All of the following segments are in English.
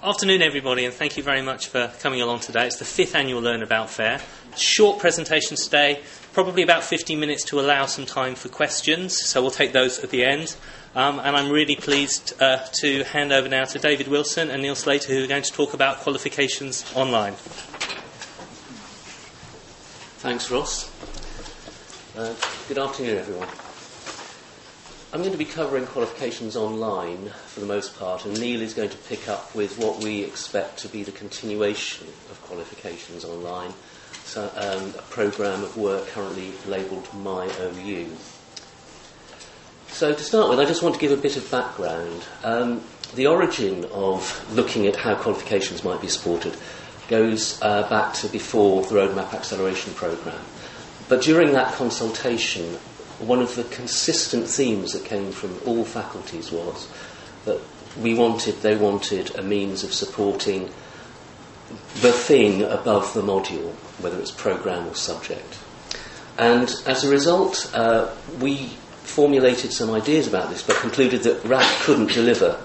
Afternoon, everybody, and thank you very much for coming along today. It's the fifth annual Learn About Fair. Short presentation today, probably about 15 minutes to allow some time for questions, so we'll take those at the end. Um, and I'm really pleased uh, to hand over now to David Wilson and Neil Slater, who are going to talk about qualifications online. Thanks, Ross. Uh, good afternoon, everyone. I'm going to be covering qualifications online for the most part, and Neil is going to pick up with what we expect to be the continuation of qualifications online, so, um, a programme of work currently labelled My OU. So, to start with, I just want to give a bit of background. Um, the origin of looking at how qualifications might be supported goes uh, back to before the Roadmap Acceleration Programme. But during that consultation, one of the consistent themes that came from all faculties was that we wanted, they wanted a means of supporting the thing above the module, whether it's program or subject. And as a result, uh, we formulated some ideas about this, but concluded that RAC couldn't deliver.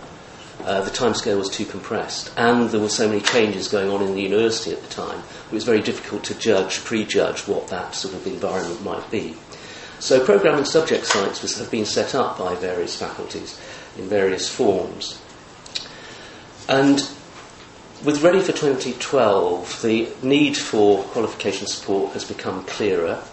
Uh, the timescale was too compressed, and there were so many changes going on in the university at the time. It was very difficult to judge, prejudge what that sort of environment might be. So program and subject sites have been set up by various faculties in various forms. And with Ready for 2012, the need for qualification support has become clearer.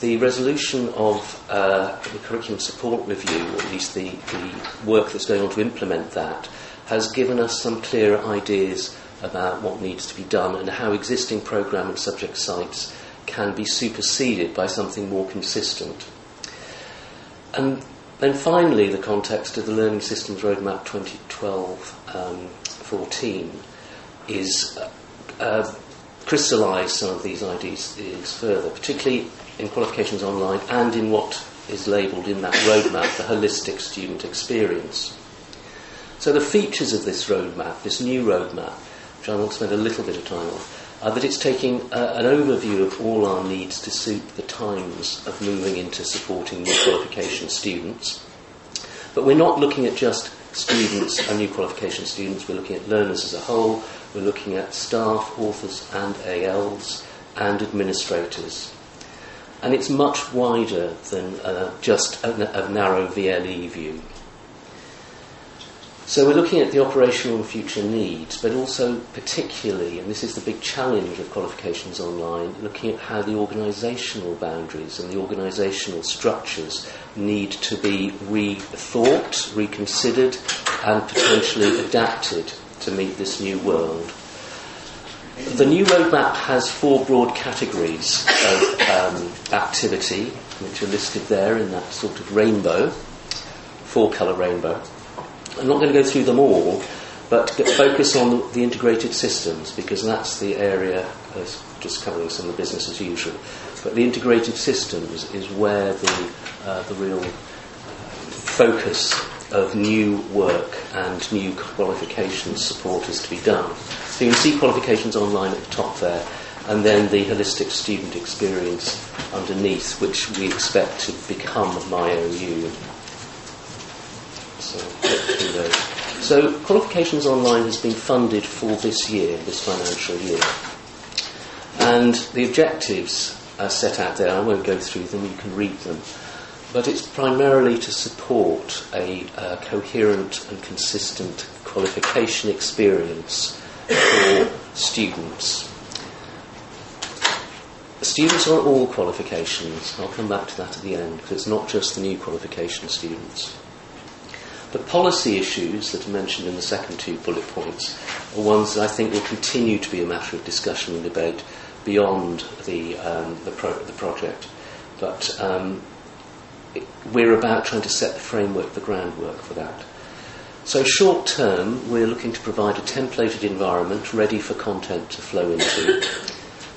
The resolution of uh, the curriculum support review, or at least the, the work that's going on to implement that, has given us some clearer ideas about what needs to be done and how existing program and subject sites can be superseded by something more consistent. And then finally, the context of the Learning Systems Roadmap 2012 um, 14 is uh, uh, crystallise some of these ideas further, particularly in qualifications online and in what is labelled in that roadmap, the holistic student experience. So the features of this roadmap, this new roadmap, which I want to spend a little bit of time on, uh, that it's taking uh, an overview of all our needs to suit the times of moving into supporting new qualification students. But we're not looking at just students and new qualification students, we're looking at learners as a whole, we're looking at staff, authors, and ALs, and administrators. And it's much wider than uh, just a, a narrow VLE view. So we're looking at the operational and future needs, but also particularly, and this is the big challenge of qualifications online, looking at how the organisational boundaries and the organisational structures need to be rethought, reconsidered, and potentially adapted to meet this new world. The new roadmap has four broad categories of um, activity, which are listed there in that sort of rainbow, four colour rainbow. I'm not going to go through them all, but focus on the, integrated systems because that's the area, just covering some of the business as usual. But the integrated systems is where the, uh, the real focus of new work and new qualifications support is to be done. So you can see qualifications online at the top there, and then the holistic student experience underneath, which we expect to become my OU. So, so Qualifications Online has been funded for this year, this financial year. And the objectives are set out there. I won't go through them, you can read them. But it's primarily to support a coherent and consistent qualification experience for students. Students are all qualifications. I'll come back to that at the end because it's not just the new qualification students. The policy issues that are mentioned in the second two bullet points are ones that I think will continue to be a matter of discussion and debate beyond the, um, the, pro- the, project. But um, it, we're about trying to set the framework, the groundwork for that. So, short term, we're looking to provide a templated environment ready for content to flow into.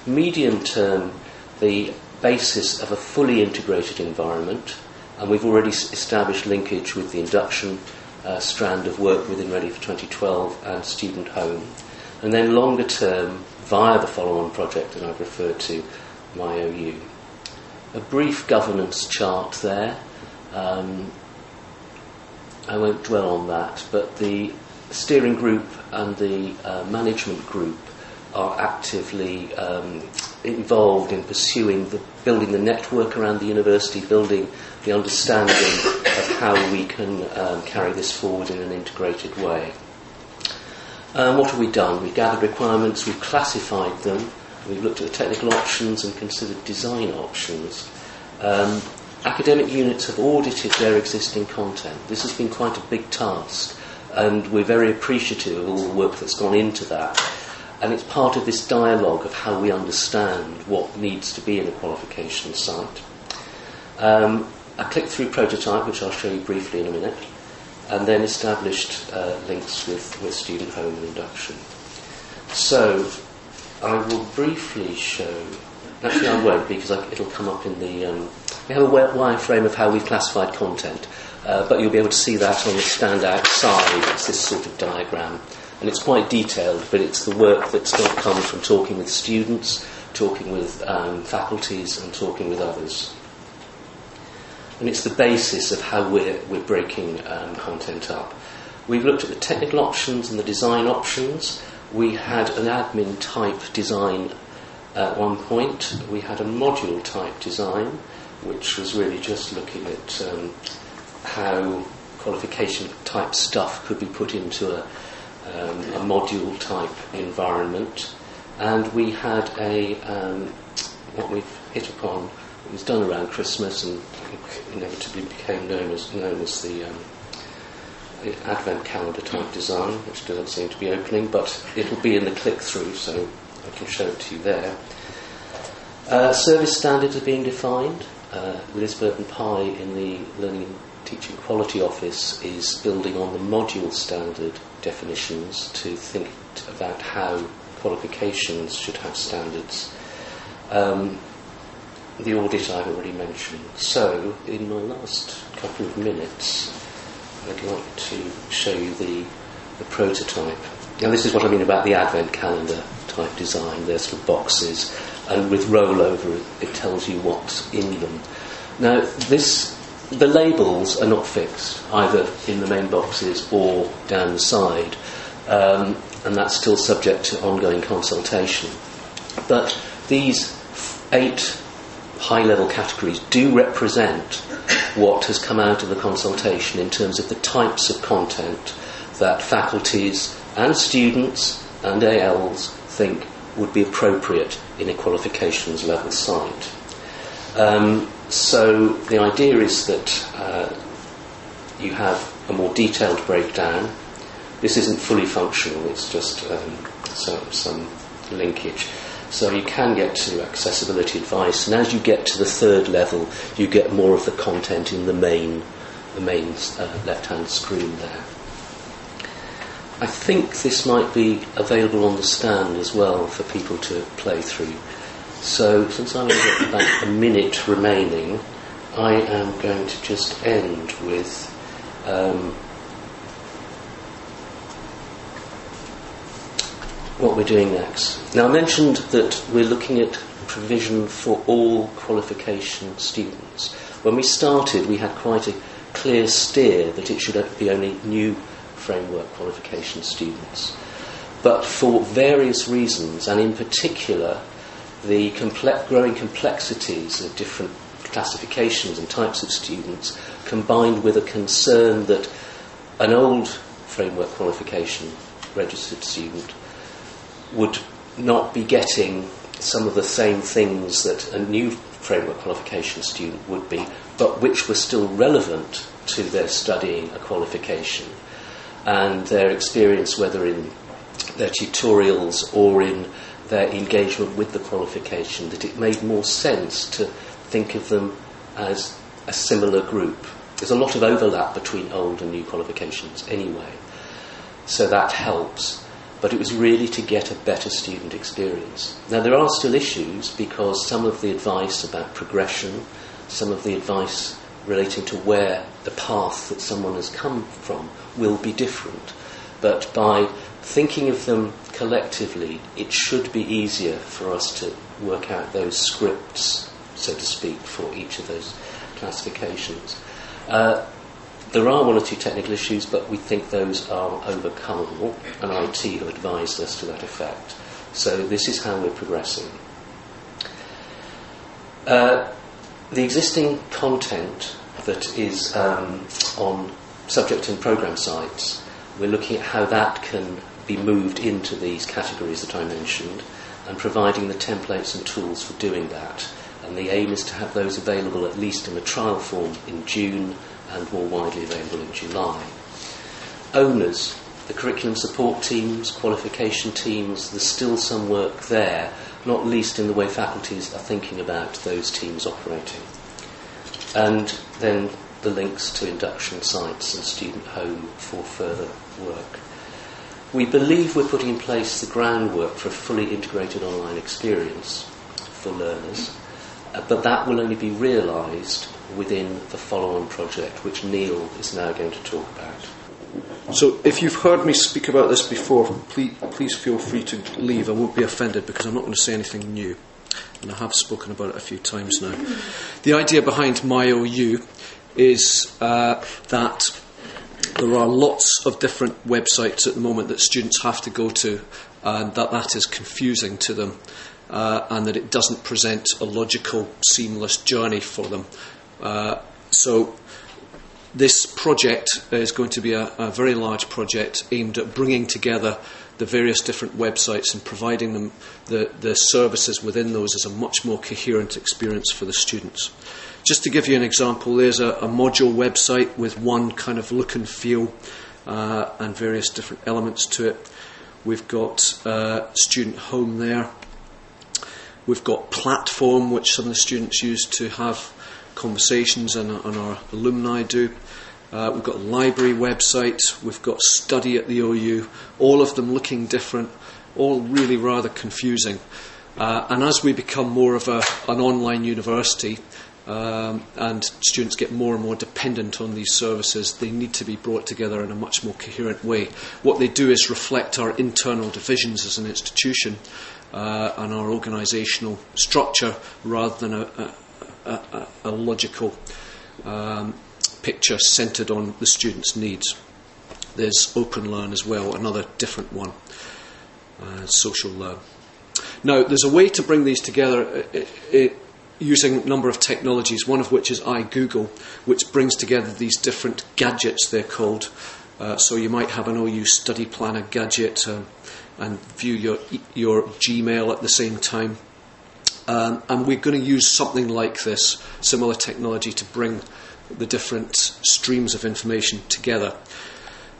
Medium term, the basis of a fully integrated environment and we've already established linkage with the induction uh, strand of work within Ready for 2012 and Student Home. And then longer term, via the follow on project that I've referred to, MyOU. A brief governance chart there. Um, I won't dwell on that, but the steering group and the uh, management group are actively um, involved in pursuing the building the network around the university, building the understanding of how we can um, carry this forward in an integrated way. Um, what have we done? We've gathered requirements, we've classified them, we've looked at the technical options and considered design options. Um, academic units have audited their existing content. This has been quite a big task, and we're very appreciative of all the work that's gone into that. And it's part of this dialogue of how we understand what needs to be in a qualification site. Um, I clicked through prototype, which I'll show you briefly in a minute and then established uh, links with, with student home and induction. So I will briefly show, actually I won't because I, it'll come up in the, um, we have a wireframe of how we've classified content, uh, but you'll be able to see that on the stand outside. It's this sort of diagram. And it's quite detailed, but it's the work that's got come from talking with students, talking with um, faculties, and talking with others and it's the basis of how we're, we're breaking um, content up. We've looked at the technical options and the design options. We had an admin type design at one point. We had a module type design, which was really just looking at um, how qualification type stuff could be put into a, um, a module type environment. And we had a um, what we've hit upon it was done around Christmas and inevitably became known as known as the, um, Advent calendar type design, which doesn't seem to be opening, but it'll be in the click through, so I can show it to you there. Uh, service standards are being defined. Uh, and Pye in the Learning Teaching Quality Office is building on the module standard definitions to think about how qualifications should have standards. Um, the audit I've already mentioned. So, in my last couple of minutes, I'd like to show you the, the prototype. Now, this is what I mean about the advent calendar type design. There's sort of boxes, and with rollover, it, it tells you what's in them. Now, this the labels are not fixed either in the main boxes or down the side, um, and that's still subject to ongoing consultation. But these eight high level categories do represent what has come out of the consultation in terms of the types of content that faculties and students and ALs think would be appropriate in a qualifications level site. Um, so the idea is that uh, you have a more detailed breakdown. This isn't fully functional, it's just um, some, some linkage. So you can get to accessibility advice, and as you get to the third level, you get more of the content in the main, the main uh, left-hand screen there. I think this might be available on the stand as well for people to play through. So since I've got about a minute remaining, I am going to just end with um, what we're doing next. Now, I mentioned that we're looking at provision for all qualification students. When we started, we had quite a clear steer that it should be only new framework qualification students. But for various reasons, and in particular, the comple- growing complexities of different classifications and types of students, combined with a concern that an old framework qualification registered student would not be getting some of the same things that a new framework qualification student would be, but which were still relevant to their studying a qualification and their experience, whether in their tutorials or in their engagement with the qualification, that it made more sense to think of them as a similar group. There's a lot of overlap between old and new qualifications anyway, so that helps but it was really to get a better student experience. Now, there are still issues because some of the advice about progression, some of the advice relating to where the path that someone has come from will be different. But by thinking of them collectively, it should be easier for us to work out those scripts, so to speak, for each of those classifications. Uh, there are one or two technical issues, but we think those are overcomable, and IT have advised us to that effect. So this is how we're progressing. Uh, the existing content that is um, on subject and program sites, we're looking at how that can be moved into these categories that I mentioned and providing the templates and tools for doing that. And the aim is to have those available at least in a trial form in June and more widely available in July. Owners, the curriculum support teams, qualification teams, there's still some work there, not least in the way faculties are thinking about those teams operating. And then the links to induction sites and student home for further work. We believe we're putting in place the groundwork for a fully integrated online experience for learners, uh, but that will only be realised within the follow on project, which Neil is now going to talk about. So, if you've heard me speak about this before, please, please feel free to leave. I won't be offended because I'm not going to say anything new. And I have spoken about it a few times now. The idea behind MyOU is uh, that there are lots of different websites at the moment that students have to go to, and that that is confusing to them, uh, and that it doesn't present a logical, seamless journey for them. Uh, so this project is going to be a, a, very large project aimed at bringing together the various different websites and providing them the, the services within those as a much more coherent experience for the students. Just to give you an example, there's a, a module website with one kind of look and feel uh, and various different elements to it. We've got uh, student home there. We've got platform, which some of the students use to have conversations and, and our alumni do. Uh, we've got library website, we've got study at the OU, all of them looking different, all really rather confusing. Uh, and as we become more of a, an online university, um, and students get more and more dependent on these services, they need to be brought together in a much more coherent way. What they do is reflect our internal divisions as an institution uh, and our organisational structure rather than a, a, a, a logical um, picture centred on the students' needs. There's Open Learn as well, another different one, uh, Social Learn. Now, there's a way to bring these together it, it, using a number of technologies, one of which is iGoogle, which brings together these different gadgets, they're called. Uh, so you might have an OU study planner gadget uh, and view your, your Gmail at the same time. Um, and we're going to use something like this, similar technology, to bring the different streams of information together.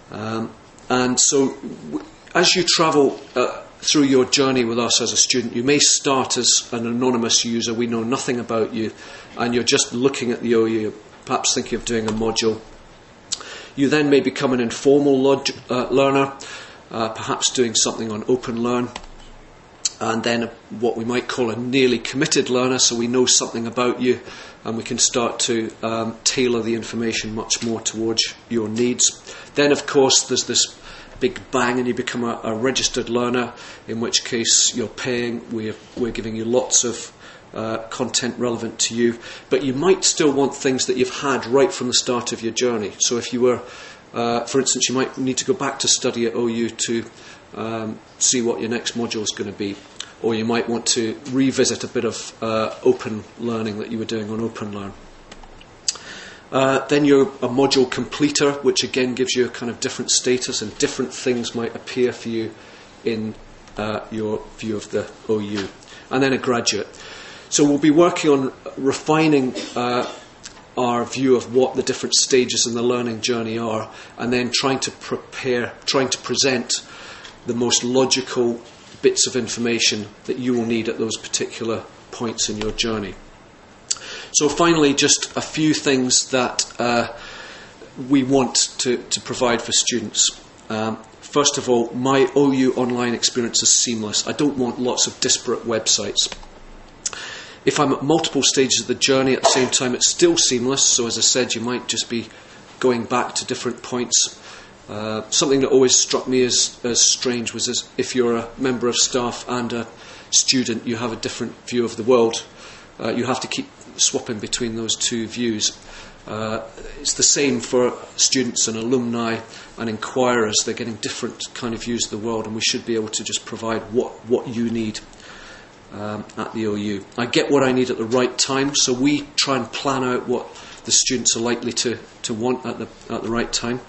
Um, and so, w- as you travel uh, through your journey with us as a student, you may start as an anonymous user. We know nothing about you, and you're just looking at the OU, perhaps thinking of doing a module. You then may become an informal log- uh, learner, uh, perhaps doing something on Open Learn and then what we might call a nearly committed learner, so we know something about you and we can start to um, tailor the information much more towards your needs. Then, of course, there's this big bang and you become a, a registered learner, in which case you're paying, we're, we're giving you lots of uh, content relevant to you, but you might still want things that you've had right from the start of your journey. So if you were, uh, for instance, you might need to go back to study at OU to um, see what your next module is going to be or you might want to revisit a bit of uh, open learning that you were doing on Open Learn. Uh, then you're a module completer, which again gives you a kind of different status, and different things might appear for you in uh, your view of the OU. And then a graduate. So we'll be working on refining uh, our view of what the different stages in the learning journey are, and then trying to prepare, trying to present the most logical bits of information that you will need at those particular points in your journey. So, finally, just a few things that uh, we want to, to provide for students. Um, first of all, my OU online experience is seamless. I don't want lots of disparate websites. If I'm at multiple stages of the journey at the same time, it's still seamless. So, as I said, you might just be going back to different points uh, something that always struck me as, as strange was as if you're a member of staff and a student, you have a different view of the world. Uh, you have to keep swapping between those two views. Uh, it's the same for students and alumni and inquirers. They're getting different kind of views of the world, and we should be able to just provide what, what you need um, at the OU. I get what I need at the right time, so we try and plan out what the students are likely to, to want at the, at the right time.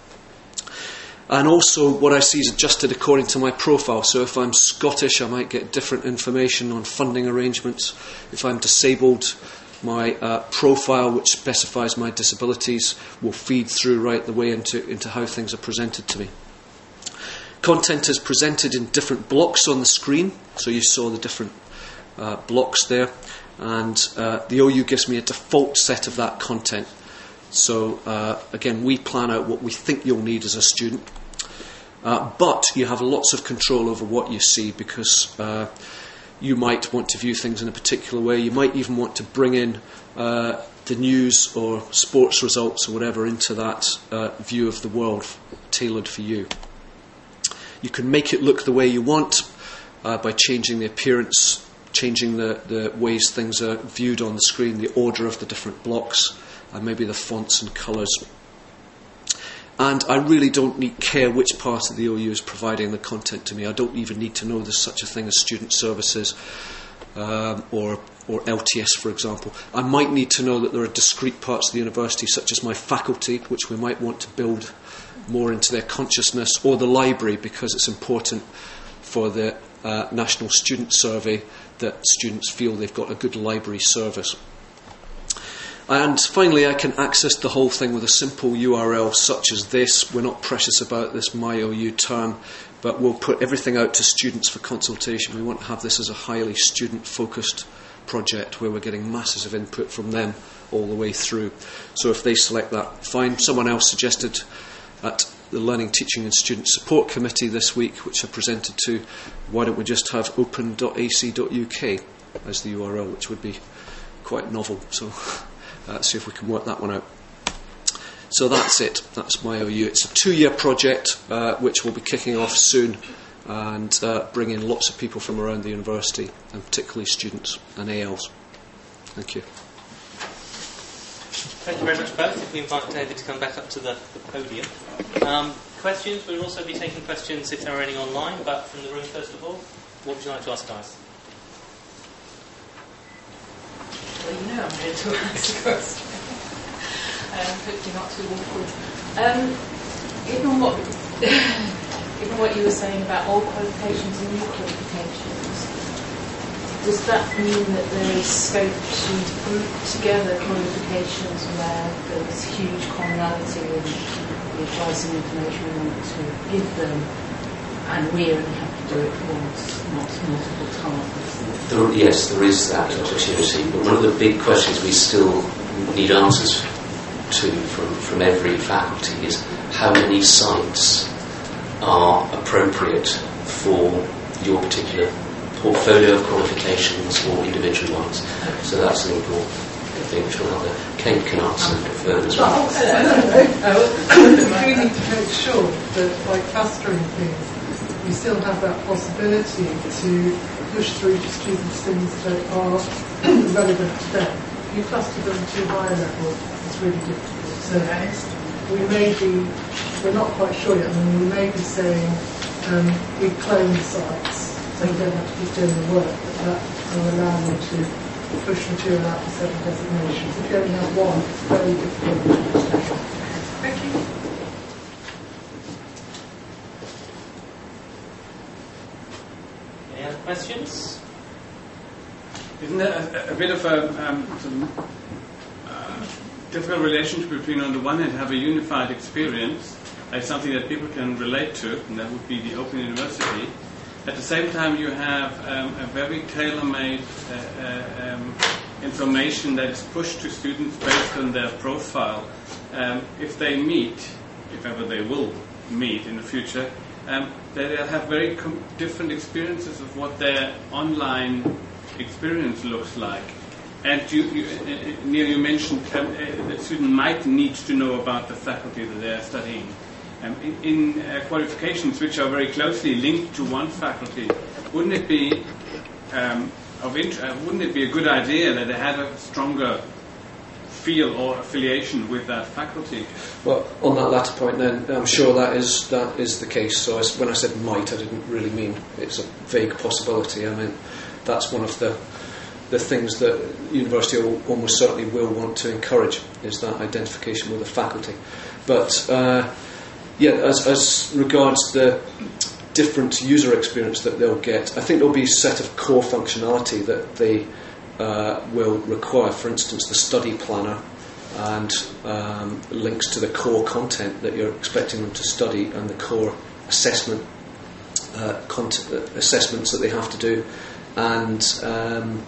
And also, what I see is adjusted according to my profile. So, if I'm Scottish, I might get different information on funding arrangements. If I'm disabled, my uh, profile, which specifies my disabilities, will feed through right the way into, into how things are presented to me. Content is presented in different blocks on the screen, so you saw the different uh, blocks there, and uh, the OU gives me a default set of that content. So, uh, again, we plan out what we think you'll need as a student, uh, but you have lots of control over what you see because uh, you might want to view things in a particular way. You might even want to bring in uh, the news or sports results or whatever into that uh, view of the world tailored for you. You can make it look the way you want uh, by changing the appearance, changing the, the ways things are viewed on the screen, the order of the different blocks, and maybe the fonts and colours. And I really don't need, care which part of the OU is providing the content to me. I don't even need to know there's such a thing as student services um, or, or LTS, for example. I might need to know that there are discrete parts of the university, such as my faculty, which we might want to build more into their consciousness, or the library, because it's important for the uh, National Student Survey that students feel they've got a good library service. And finally, I can access the whole thing with a simple URL such as this. We're not precious about this MyOU term, but we'll put everything out to students for consultation. We want to have this as a highly student focused project where we're getting masses of input from them all the way through. So if they select that, fine. Someone else suggested at the Learning, Teaching and Student Support Committee this week, which I presented to, why don't we just have open.ac.uk as the URL, which would be quite novel. So see if we can work that one out. So that's it. That's my OU. It's a two year project uh, which will be kicking off soon and uh, bring in lots of people from around the university, and particularly students and ALs. Thank you. Thank you very much, both. If we invite David to come back up to the, the podium. Um, questions? We'll also be taking questions if there are any online, but from the room first of all. What would you like to ask, guys? Well, you know I'm here to ask a question. um, hopefully not too awkward. Um, given what, given what you were saying about old qualifications and new qualifications, does that mean that there is scope to group together qualifications where there is huge commonality in the advice and information we want to give them, and we only have do it once, not multiple times? There, yes, there is that opportunity, but one of the big questions we still need answers to from, from every faculty is how many sites are appropriate for your particular portfolio of qualifications or individual ones. So that's an important thing which we'll have Kate can answer um, further as well. we need to make sure that by clustering things, you still have that possibility to push through to students things that are relevant to them. If you cluster them too high a level, it's really difficult. So we may be, we're not quite sure yet, I mean, we may be saying um, we clone sites, so you don't have to keep doing the work, but that will allow you to push material out to certain designations. If you only have one, it's very difficult. Thank you. Any other questions? Isn't there a, a bit of a um, some, uh, difficult relationship between, on the one hand, have a unified experience, like something that people can relate to, and that would be the Open University. At the same time, you have um, a very tailor-made uh, uh, um, information that is pushed to students based on their profile. Um, if they meet, if ever they will meet in the future, um, they'll have very com- different experiences of what their online experience looks like. And you, you, uh, Neil, you mentioned um, uh, the student might need to know about the faculty that they are studying. Um, in, in uh, qualifications which are very closely linked to one faculty, wouldn't it be um, of int- uh, wouldn't it be a good idea that they have a stronger feel or affiliation with that faculty. Well, on that latter point, then I'm sure that is that is the case. So when I said might, I didn't really mean it's a vague possibility. I mean that's one of the the things that university almost certainly will want to encourage is that identification with the faculty. But uh, yeah, as, as regards the different user experience that they'll get, I think there'll be a set of core functionality that they uh, will require. For instance, the study planner and um, links to the core content that you're expecting them to study and the core assessment uh, cont- uh, assessments that they have to do, and um,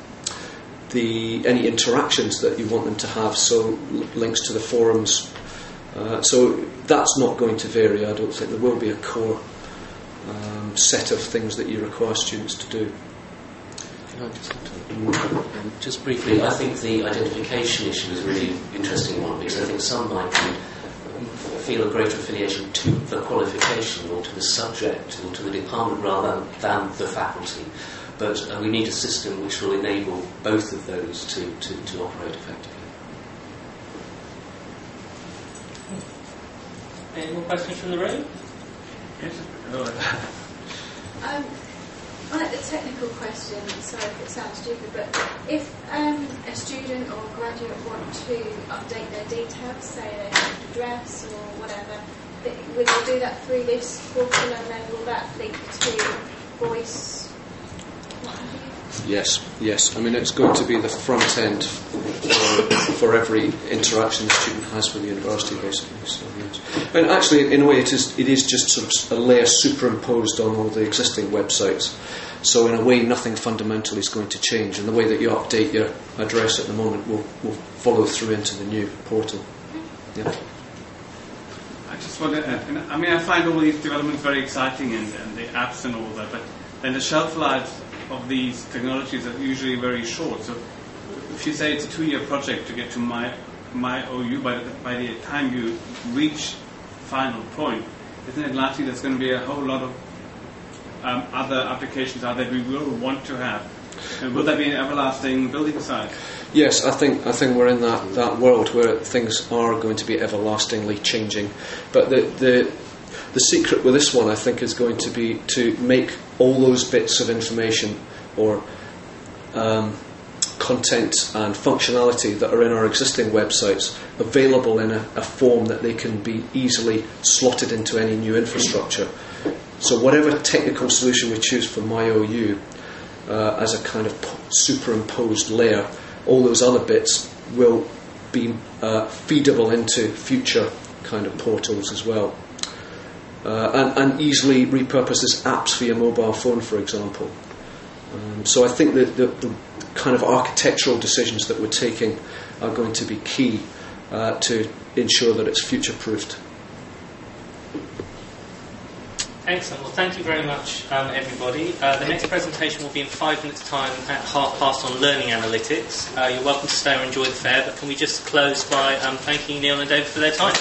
the any interactions that you want them to have. So l- links to the forums. Uh, so that's not going to vary. I don't think there will be a core um, set of things that you require students to do. Can I just, um, just briefly, I think the identification issue is a really interesting one because I think some might feel a greater affiliation to the qualification or to the subject or to the department rather than the faculty. But uh, we need a system which will enable both of those to, to, to operate effectively. Any more questions from the room? Yes. Um, on a technical question, sorry if it sounds stupid, but if um, a student or graduate want to update their details, say their address or whatever, will they do that through this portal and then will that link to voice? Yes, yes. I mean, it's going to be the front end for, for every interaction the student has with the university, basically. So, yes. And actually, in a way, it is it is just sort of a layer superimposed on all the existing websites. So, in a way, nothing fundamental is going to change, and the way that you update your address at the moment will, will follow through into the new portal. Yeah. I just want to, uh, I mean, I find all these developments very exciting and, and the apps and all that, but then the shelf lives of these technologies are usually very short. So if you say it's a two-year project to get to my my OU, by the, by the time you reach final point, isn't it likely there's going to be a whole lot of um, other applications out we will want to have? And will there be an everlasting building site? Yes, I think I think we're in that, that world where things are going to be everlastingly changing. But the, the the secret with this one, I think, is going to be to make all those bits of information or um, content and functionality that are in our existing websites available in a, a form that they can be easily slotted into any new infrastructure. So whatever technical solution we choose for MyOU uh, as a kind of superimposed layer, all those other bits will be uh, feedable into future kind of portals as well. Uh, and, and easily repurposed as apps for your mobile phone, for example. Um, so I think that the, the kind of architectural decisions that we're taking are going to be key uh, to ensure that it's future proofed. Excellent. Well, thank you very much, um, everybody. Uh, the next presentation will be in five minutes' time at half past on learning analytics. Uh, you're welcome to stay or enjoy the fair, but can we just close by um, thanking Neil and David for their time?